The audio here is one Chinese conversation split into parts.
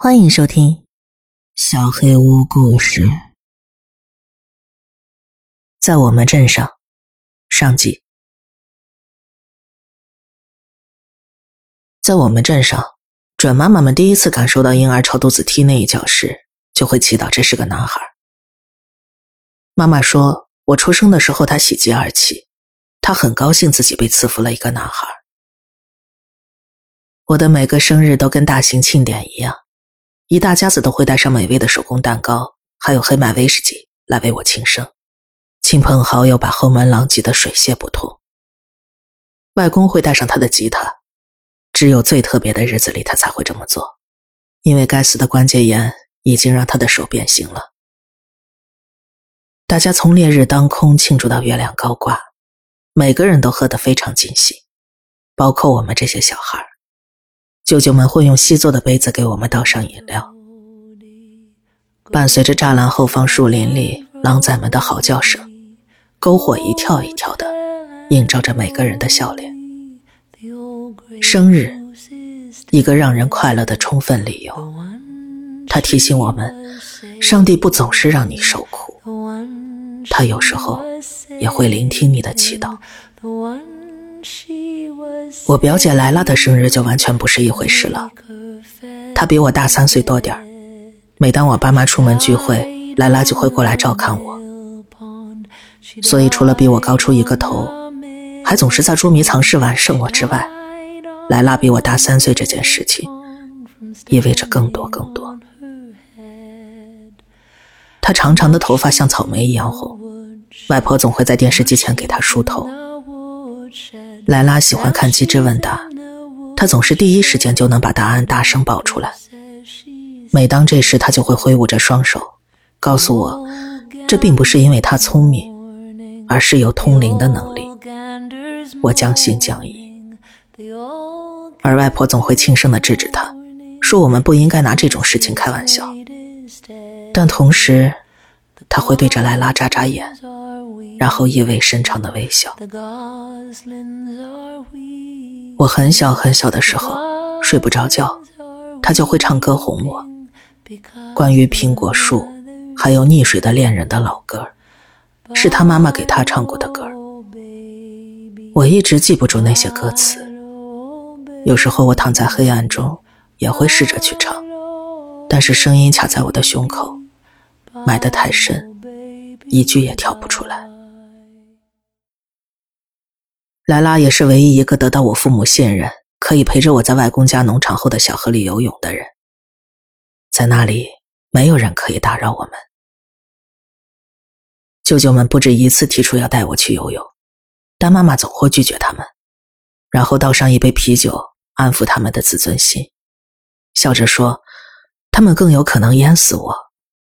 欢迎收听《小黑屋故事》。在我们镇上，上集。在我们镇上，准妈妈们第一次感受到婴儿朝肚子踢那一脚时，就会祈祷这是个男孩。妈妈说，我出生的时候，她喜极而泣，她很高兴自己被赐福了一个男孩。我的每个生日都跟大型庆典一样。一大家子都会带上美味的手工蛋糕，还有黑麦威士忌来为我庆生。亲朋好友把后门狼藉得水泄不通。外公会带上他的吉他，只有最特别的日子里他才会这么做，因为该死的关节炎已经让他的手变形了。大家从烈日当空庆祝到月亮高挂，每个人都喝得非常尽兴，包括我们这些小孩舅舅们会用锡做的杯子给我们倒上饮料，伴随着栅栏后方树林里狼崽们的嚎叫声，篝火一跳一跳的，映照着每个人的笑脸。生日，一个让人快乐的充分理由。它提醒我们，上帝不总是让你受苦，他有时候也会聆听你的祈祷。我表姐莱拉的生日就完全不是一回事了。她比我大三岁多点儿。每当我爸妈出门聚会，莱拉就会过来照看我。所以除了比我高出一个头，还总是在捉迷藏时完胜我之外，莱拉比我大三岁这件事情，意味着更多更多。她长长的头发像草莓一样红，外婆总会在电视机前给她梳头。莱拉喜欢看机智问答，她总是第一时间就能把答案大声报出来。每当这时，她就会挥舞着双手，告诉我，这并不是因为她聪明，而是有通灵的能力。我将信将疑，而外婆总会轻声的制止她，说我们不应该拿这种事情开玩笑。但同时，她会对着莱拉眨眨眼。然后意味深长的微笑。我很小很小的时候睡不着觉，他就会唱歌哄我，关于苹果树，还有溺水的恋人的老歌，是他妈妈给他唱过的歌。我一直记不住那些歌词，有时候我躺在黑暗中也会试着去唱，但是声音卡在我的胸口，埋得太深，一句也跳不出来。莱拉也是唯一一个得到我父母信任、可以陪着我在外公家农场后的小河里游泳的人。在那里，没有人可以打扰我们。舅舅们不止一次提出要带我去游泳，但妈妈总会拒绝他们，然后倒上一杯啤酒，安抚他们的自尊心，笑着说：“他们更有可能淹死我，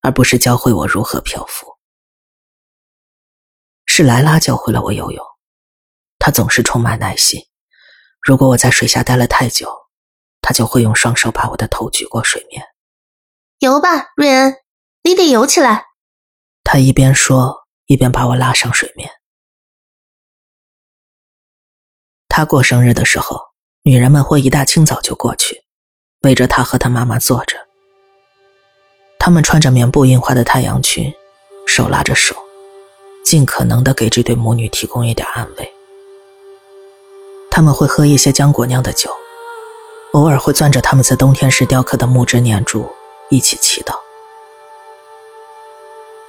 而不是教会我如何漂浮。”是莱拉教会了我游泳。他总是充满耐心。如果我在水下待了太久，他就会用双手把我的头举过水面。游吧，瑞恩，你得游起来。他一边说，一边把我拉上水面。他过生日的时候，女人们会一大清早就过去，围着他和他妈妈坐着。他们穿着棉布印花的太阳裙，手拉着手，尽可能的给这对母女提供一点安慰。他们会喝一些浆果酿的酒，偶尔会攥着他们在冬天时雕刻的木质念珠一起祈祷。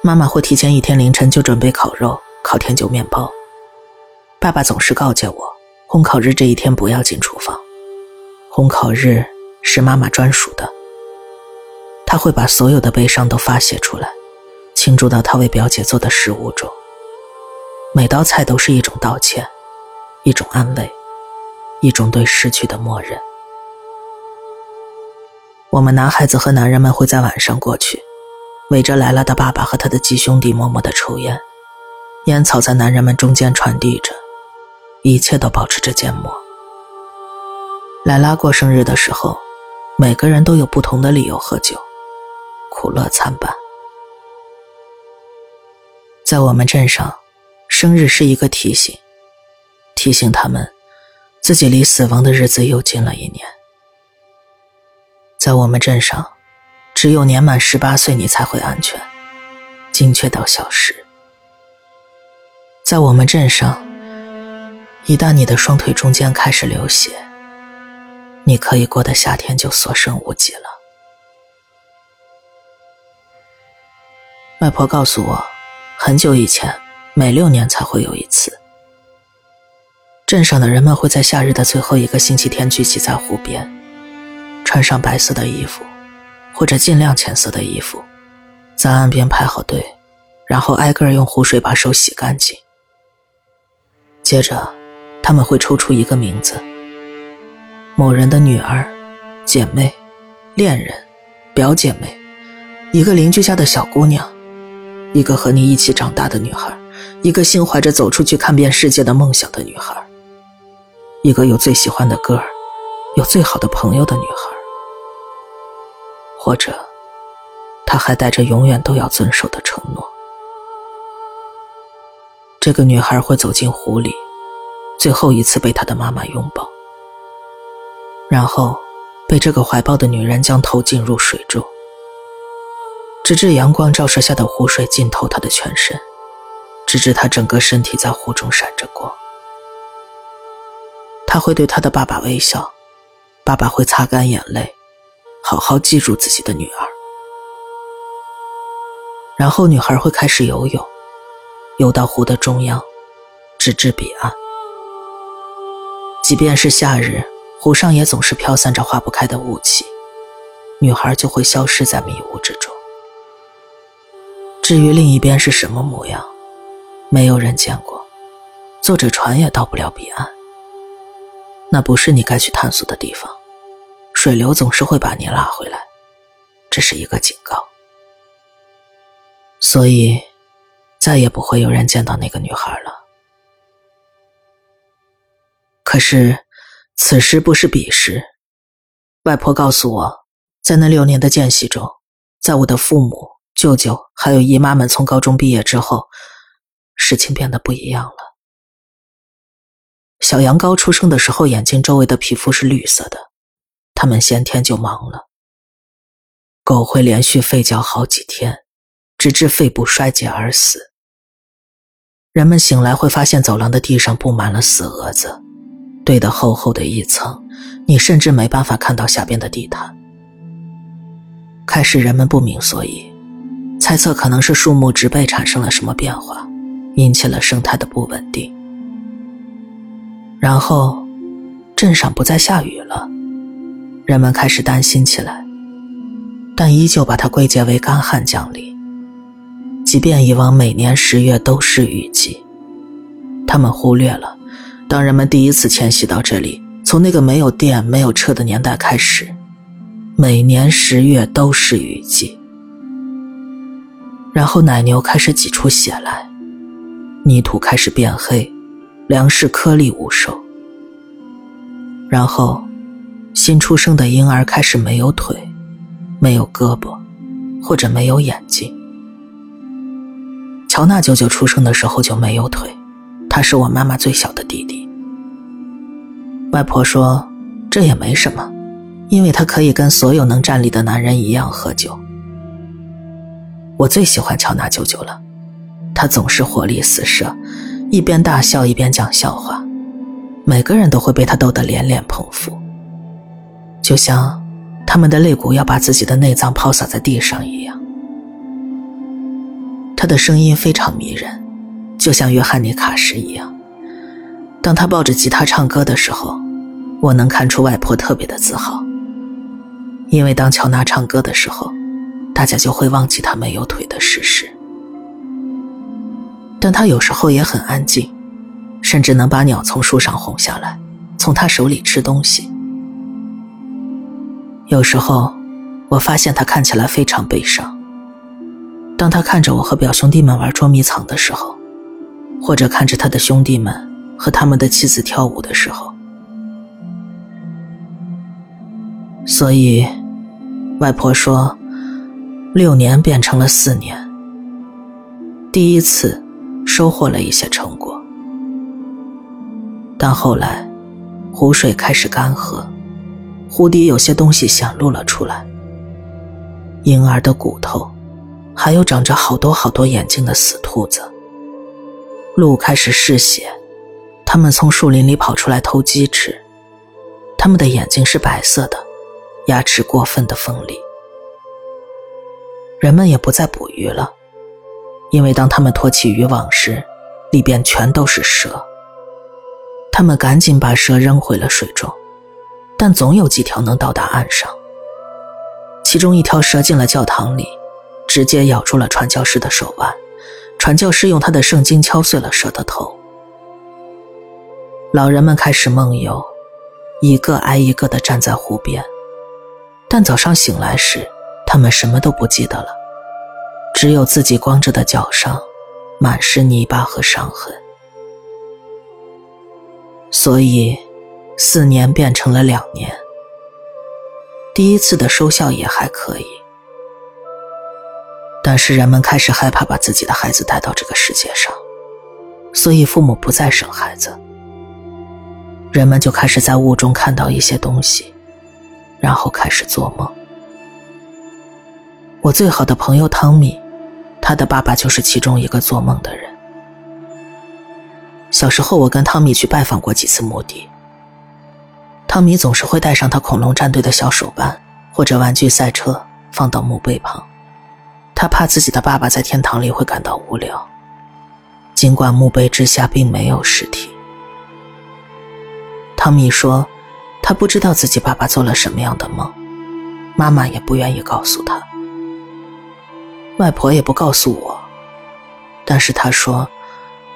妈妈会提前一天凌晨就准备烤肉、烤甜酒、面包。爸爸总是告诫我，烘烤日这一天不要进厨房，烘烤日是妈妈专属的。他会把所有的悲伤都发泄出来，倾注到他为表姐做的食物中。每道菜都是一种道歉，一种安慰。一种对失去的默认。我们男孩子和男人们会在晚上过去，围着来了的爸爸和他的几兄弟默默的抽烟，烟草在男人们中间传递着，一切都保持着缄默。莱拉过生日的时候，每个人都有不同的理由喝酒，苦乐参半。在我们镇上，生日是一个提醒，提醒他们。自己离死亡的日子又近了一年。在我们镇上，只有年满十八岁你才会安全，精确到小时。在我们镇上，一旦你的双腿中间开始流血，你可以过的夏天就所剩无几了。外婆告诉我，很久以前，每六年才会有一次。镇上的人们会在夏日的最后一个星期天聚集在湖边，穿上白色的衣服，或者尽量浅色的衣服，在岸边排好队，然后挨个用湖水把手洗干净。接着，他们会抽出一个名字：某人的女儿、姐妹、恋人、表姐妹，一个邻居家的小姑娘。一个和你一起长大的女孩，一个心怀着走出去看遍世界的梦想的女孩，一个有最喜欢的歌有最好的朋友的女孩，或者，她还带着永远都要遵守的承诺。这个女孩会走进湖里，最后一次被她的妈妈拥抱，然后被这个怀抱的女人将头浸入水中。直至阳光照射下的湖水浸透他的全身，直至他整个身体在湖中闪着光。他会对他的爸爸微笑，爸爸会擦干眼泪，好好记住自己的女儿。然后女孩会开始游泳，游到湖的中央，直至彼岸。即便是夏日，湖上也总是飘散着化不开的雾气，女孩就会消失在迷雾之中。至于另一边是什么模样，没有人见过，坐着船也到不了彼岸。那不是你该去探索的地方，水流总是会把你拉回来，这是一个警告。所以，再也不会有人见到那个女孩了。可是，此时不是彼时。外婆告诉我，在那六年的间隙中，在我的父母。舅舅还有姨妈们从高中毕业之后，事情变得不一样了。小羊羔出生的时候，眼睛周围的皮肤是绿色的，它们先天就盲了。狗会连续吠叫好几天，直至肺部衰竭而死。人们醒来会发现走廊的地上布满了死蛾子，堆得厚厚的一层，你甚至没办法看到下边的地毯。开始人们不明所以。猜测可能是树木植被产生了什么变化，引起了生态的不稳定。然后，镇上不再下雨了，人们开始担心起来，但依旧把它归结为干旱降临。即便以往每年十月都是雨季，他们忽略了，当人们第一次迁徙到这里，从那个没有电、没有车的年代开始，每年十月都是雨季。然后奶牛开始挤出血来，泥土开始变黑，粮食颗粒无收。然后，新出生的婴儿开始没有腿，没有胳膊，或者没有眼睛。乔纳舅舅出生的时候就没有腿，他是我妈妈最小的弟弟。外婆说，这也没什么，因为他可以跟所有能站立的男人一样喝酒。我最喜欢乔纳舅舅了，他总是活力四射，一边大笑一边讲笑话，每个人都会被他逗得连连捧腹，就像他们的肋骨要把自己的内脏抛洒在地上一样。他的声音非常迷人，就像约翰尼卡什一样。当他抱着吉他唱歌的时候，我能看出外婆特别的自豪，因为当乔纳唱歌的时候。大家就会忘记他没有腿的事实，但他有时候也很安静，甚至能把鸟从树上哄下来，从他手里吃东西。有时候，我发现他看起来非常悲伤。当他看着我和表兄弟们玩捉迷藏的时候，或者看着他的兄弟们和他们的妻子跳舞的时候，所以，外婆说。六年变成了四年，第一次收获了一些成果，但后来湖水开始干涸，湖底有些东西显露了出来：婴儿的骨头，还有长着好多好多眼睛的死兔子。鹿开始嗜血，它们从树林里跑出来偷鸡吃。它们的眼睛是白色的，牙齿过分的锋利。人们也不再捕鱼了，因为当他们托起渔网时，里边全都是蛇。他们赶紧把蛇扔回了水中，但总有几条能到达岸上。其中一条蛇进了教堂里，直接咬住了传教士的手腕。传教士用他的圣经敲碎了蛇的头。老人们开始梦游，一个挨一个的站在湖边，但早上醒来时，他们什么都不记得了，只有自己光着的脚上满是泥巴和伤痕。所以，四年变成了两年。第一次的收效也还可以。但是人们开始害怕把自己的孩子带到这个世界上，所以父母不再生孩子。人们就开始在雾中看到一些东西，然后开始做梦。我最好的朋友汤米，他的爸爸就是其中一个做梦的人。小时候，我跟汤米去拜访过几次墓地。汤米总是会带上他恐龙战队的小手办或者玩具赛车，放到墓碑旁。他怕自己的爸爸在天堂里会感到无聊，尽管墓碑之下并没有尸体。汤米说，他不知道自己爸爸做了什么样的梦，妈妈也不愿意告诉他，外婆也不告诉我。但是她说，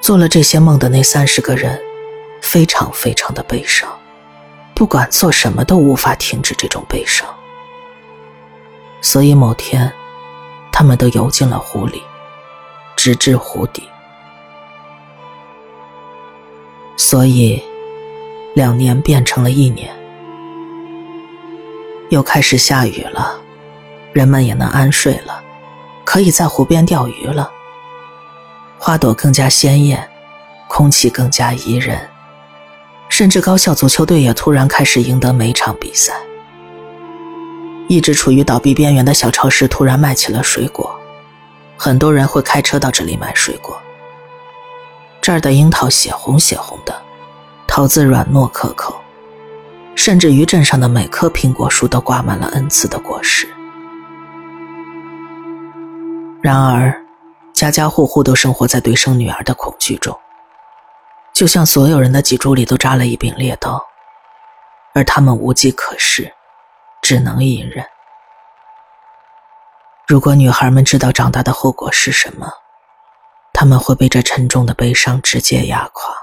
做了这些梦的那三十个人，非常非常的悲伤，不管做什么都无法停止这种悲伤。所以某天。他们都游进了湖里，直至湖底。所以，两年变成了一年，又开始下雨了，人们也能安睡了，可以在湖边钓鱼了。花朵更加鲜艳，空气更加宜人，甚至高校足球队也突然开始赢得每场比赛。一直处于倒闭边缘的小超市突然卖起了水果，很多人会开车到这里买水果。这儿的樱桃血红血红的，桃子软糯可口，甚至于镇上的每棵苹果树都挂满了恩赐的果实。然而，家家户户都生活在对生女儿的恐惧中，就像所有人的脊柱里都扎了一柄猎刀，而他们无计可施。只能隐忍。如果女孩们知道长大的后果是什么，他们会被这沉重的悲伤直接压垮。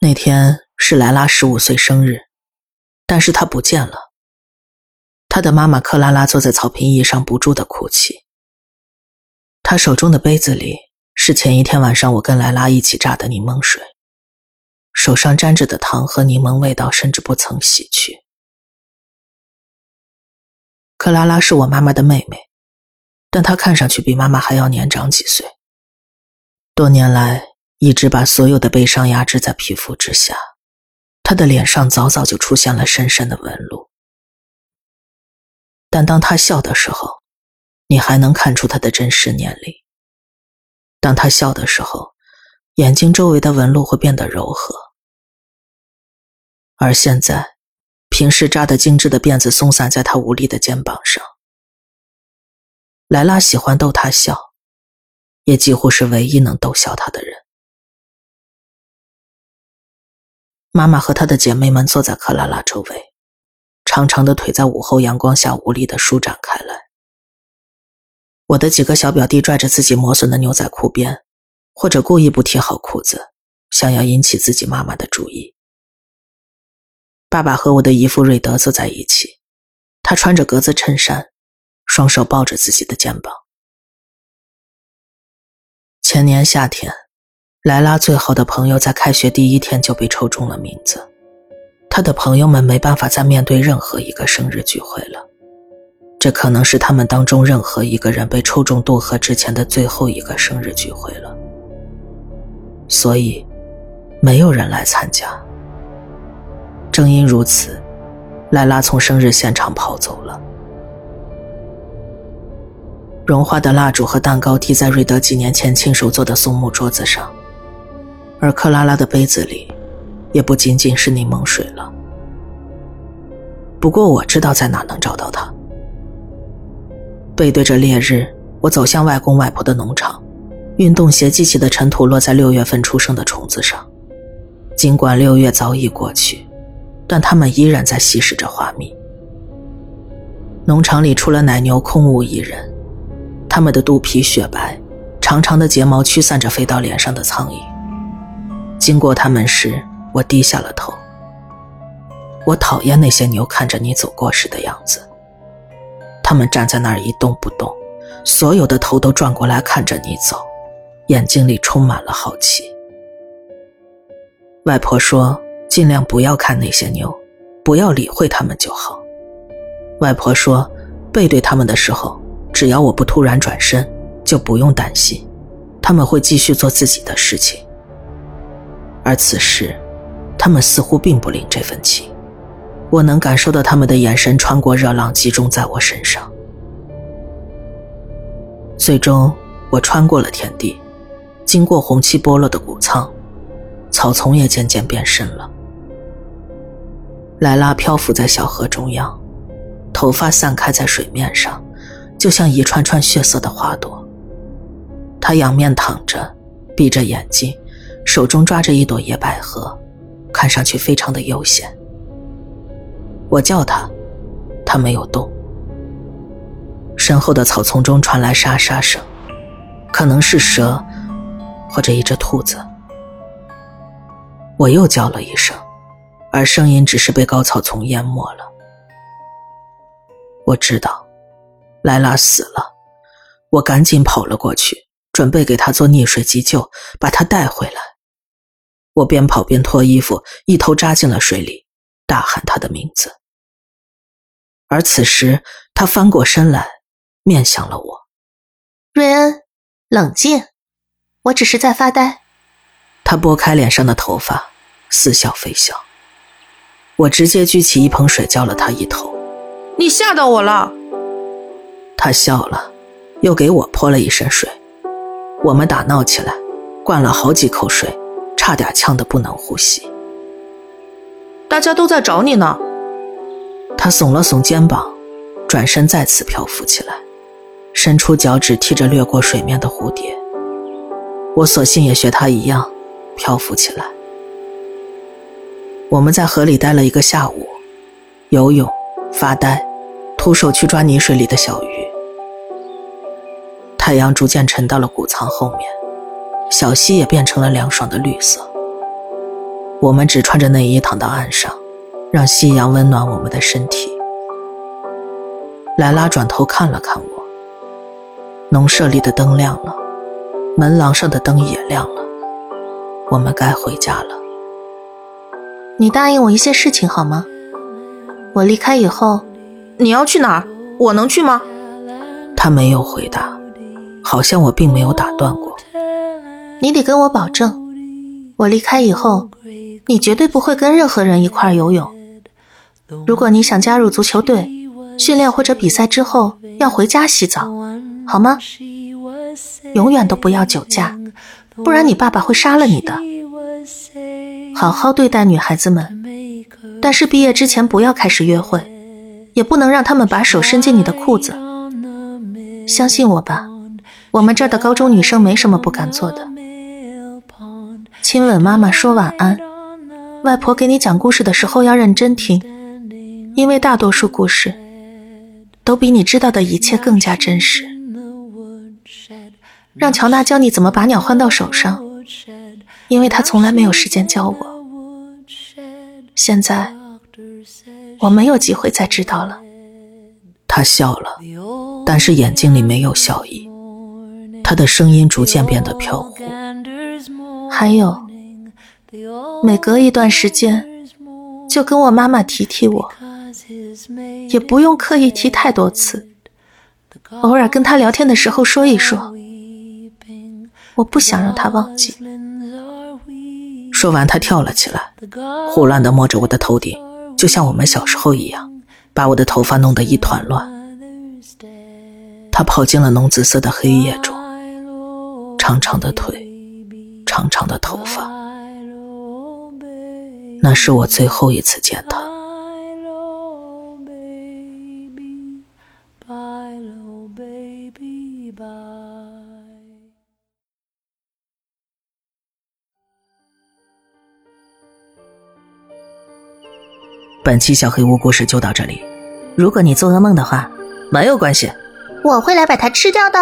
那天是莱拉十五岁生日，但是她不见了。她的妈妈克拉拉坐在草坪椅上不住的哭泣。她手中的杯子里是前一天晚上我跟莱拉一起榨的柠檬水。手上沾着的糖和柠檬味道，甚至不曾洗去。克拉拉是我妈妈的妹妹，但她看上去比妈妈还要年长几岁。多年来，一直把所有的悲伤压制在皮肤之下，她的脸上早早就出现了深深的纹路。但当他笑的时候，你还能看出他的真实年龄。当他笑的时候，眼睛周围的纹路会变得柔和。而现在，平时扎得精致的辫子松散在他无力的肩膀上。莱拉喜欢逗他笑，也几乎是唯一能逗笑他的人。妈妈和她的姐妹们坐在克拉拉周围，长长的腿在午后阳光下无力的舒展开来。我的几个小表弟拽着自己磨损的牛仔裤边，或者故意不提好裤子，想要引起自己妈妈的注意。爸爸和我的姨父瑞德坐在一起，他穿着格子衬衫，双手抱着自己的肩膀。前年夏天，莱拉最好的朋友在开学第一天就被抽中了名字，他的朋友们没办法再面对任何一个生日聚会了，这可能是他们当中任何一个人被抽中渡河之前的最后一个生日聚会了。所以，没有人来参加。正因如此，莱拉从生日现场跑走了。融化的蜡烛和蛋糕滴在瑞德几年前亲手做的松木桌子上，而克拉拉的杯子里，也不仅仅是柠檬水了。不过我知道在哪能找到它。背对着烈日，我走向外公外婆的农场，运动鞋激起的尘土落在六月份出生的虫子上。尽管六月早已过去，但它们依然在吸食着花蜜。农场里除了奶牛，空无一人。它们的肚皮雪白，长长的睫毛驱散着飞到脸上的苍蝇。经过它们时，我低下了头。我讨厌那些牛看着你走过时的样子。他们站在那儿一动不动，所有的头都转过来看着你走，眼睛里充满了好奇。外婆说：“尽量不要看那些牛，不要理会他们就好。”外婆说：“背对他们的时候。”只要我不突然转身，就不用担心，他们会继续做自己的事情。而此时，他们似乎并不领这份情，我能感受到他们的眼神穿过热浪，集中在我身上。最终，我穿过了田地，经过红漆剥落的谷仓，草丛也渐渐变深了。莱拉漂浮在小河中央，头发散开在水面上。就像一串串血色的花朵。他仰面躺着，闭着眼睛，手中抓着一朵野百合，看上去非常的悠闲。我叫他，他没有动。身后的草丛中传来沙沙声，可能是蛇，或者一只兔子。我又叫了一声，而声音只是被高草丛淹没了。我知道。莱拉死了，我赶紧跑了过去，准备给她做溺水急救，把她带回来。我边跑边脱衣服，一头扎进了水里，大喊他的名字。而此时，他翻过身来，面向了我。瑞恩，冷静，我只是在发呆。他拨开脸上的头发，似笑非笑。我直接举起一盆水浇了他一头。你吓到我了。他笑了，又给我泼了一身水。我们打闹起来，灌了好几口水，差点呛得不能呼吸。大家都在找你呢。他耸了耸肩膀，转身再次漂浮起来，伸出脚趾踢着掠过水面的蝴蝶。我索性也学他一样，漂浮起来。我们在河里待了一个下午，游泳、发呆，徒手去抓泥水里的小鱼。太阳逐渐沉到了谷仓后面，小溪也变成了凉爽的绿色。我们只穿着内衣躺到岸上，让夕阳温暖我们的身体。莱拉转头看了看我，农舍里的灯亮了，门廊上的灯也亮了，我们该回家了。你答应我一些事情好吗？我离开以后，你要去哪儿？我能去吗？他没有回答。好像我并没有打断过。你得跟我保证，我离开以后，你绝对不会跟任何人一块游泳。如果你想加入足球队，训练或者比赛之后要回家洗澡，好吗？永远都不要酒驾，不然你爸爸会杀了你的。好好对待女孩子们，但是毕业之前不要开始约会，也不能让他们把手伸进你的裤子。相信我吧。我们这儿的高中女生没什么不敢做的。亲吻妈妈，说晚安。外婆给你讲故事的时候要认真听，因为大多数故事都比你知道的一切更加真实。让乔娜教你怎么把鸟换到手上，因为她从来没有时间教我。现在我没有机会再知道了。他笑了，但是眼睛里没有笑意。他的声音逐渐变得飘忽。还有，每隔一段时间，就跟我妈妈提提我，也不用刻意提太多次，偶尔跟她聊天的时候说一说。我不想让她忘记。说完，他跳了起来，胡乱地摸着我的头顶，就像我们小时候一样，把我的头发弄得一团乱。他跑进了浓紫色的黑夜中，长长的腿，长长的头发，那是我最后一次见他。本期小黑屋故事就到这里。如果你做噩梦的话，没有关系，我会来把它吃掉的。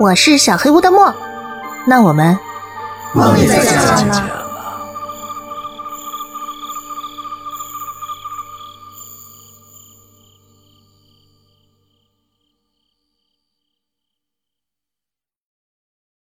我是小黑屋的墨，那我们梦里再见了。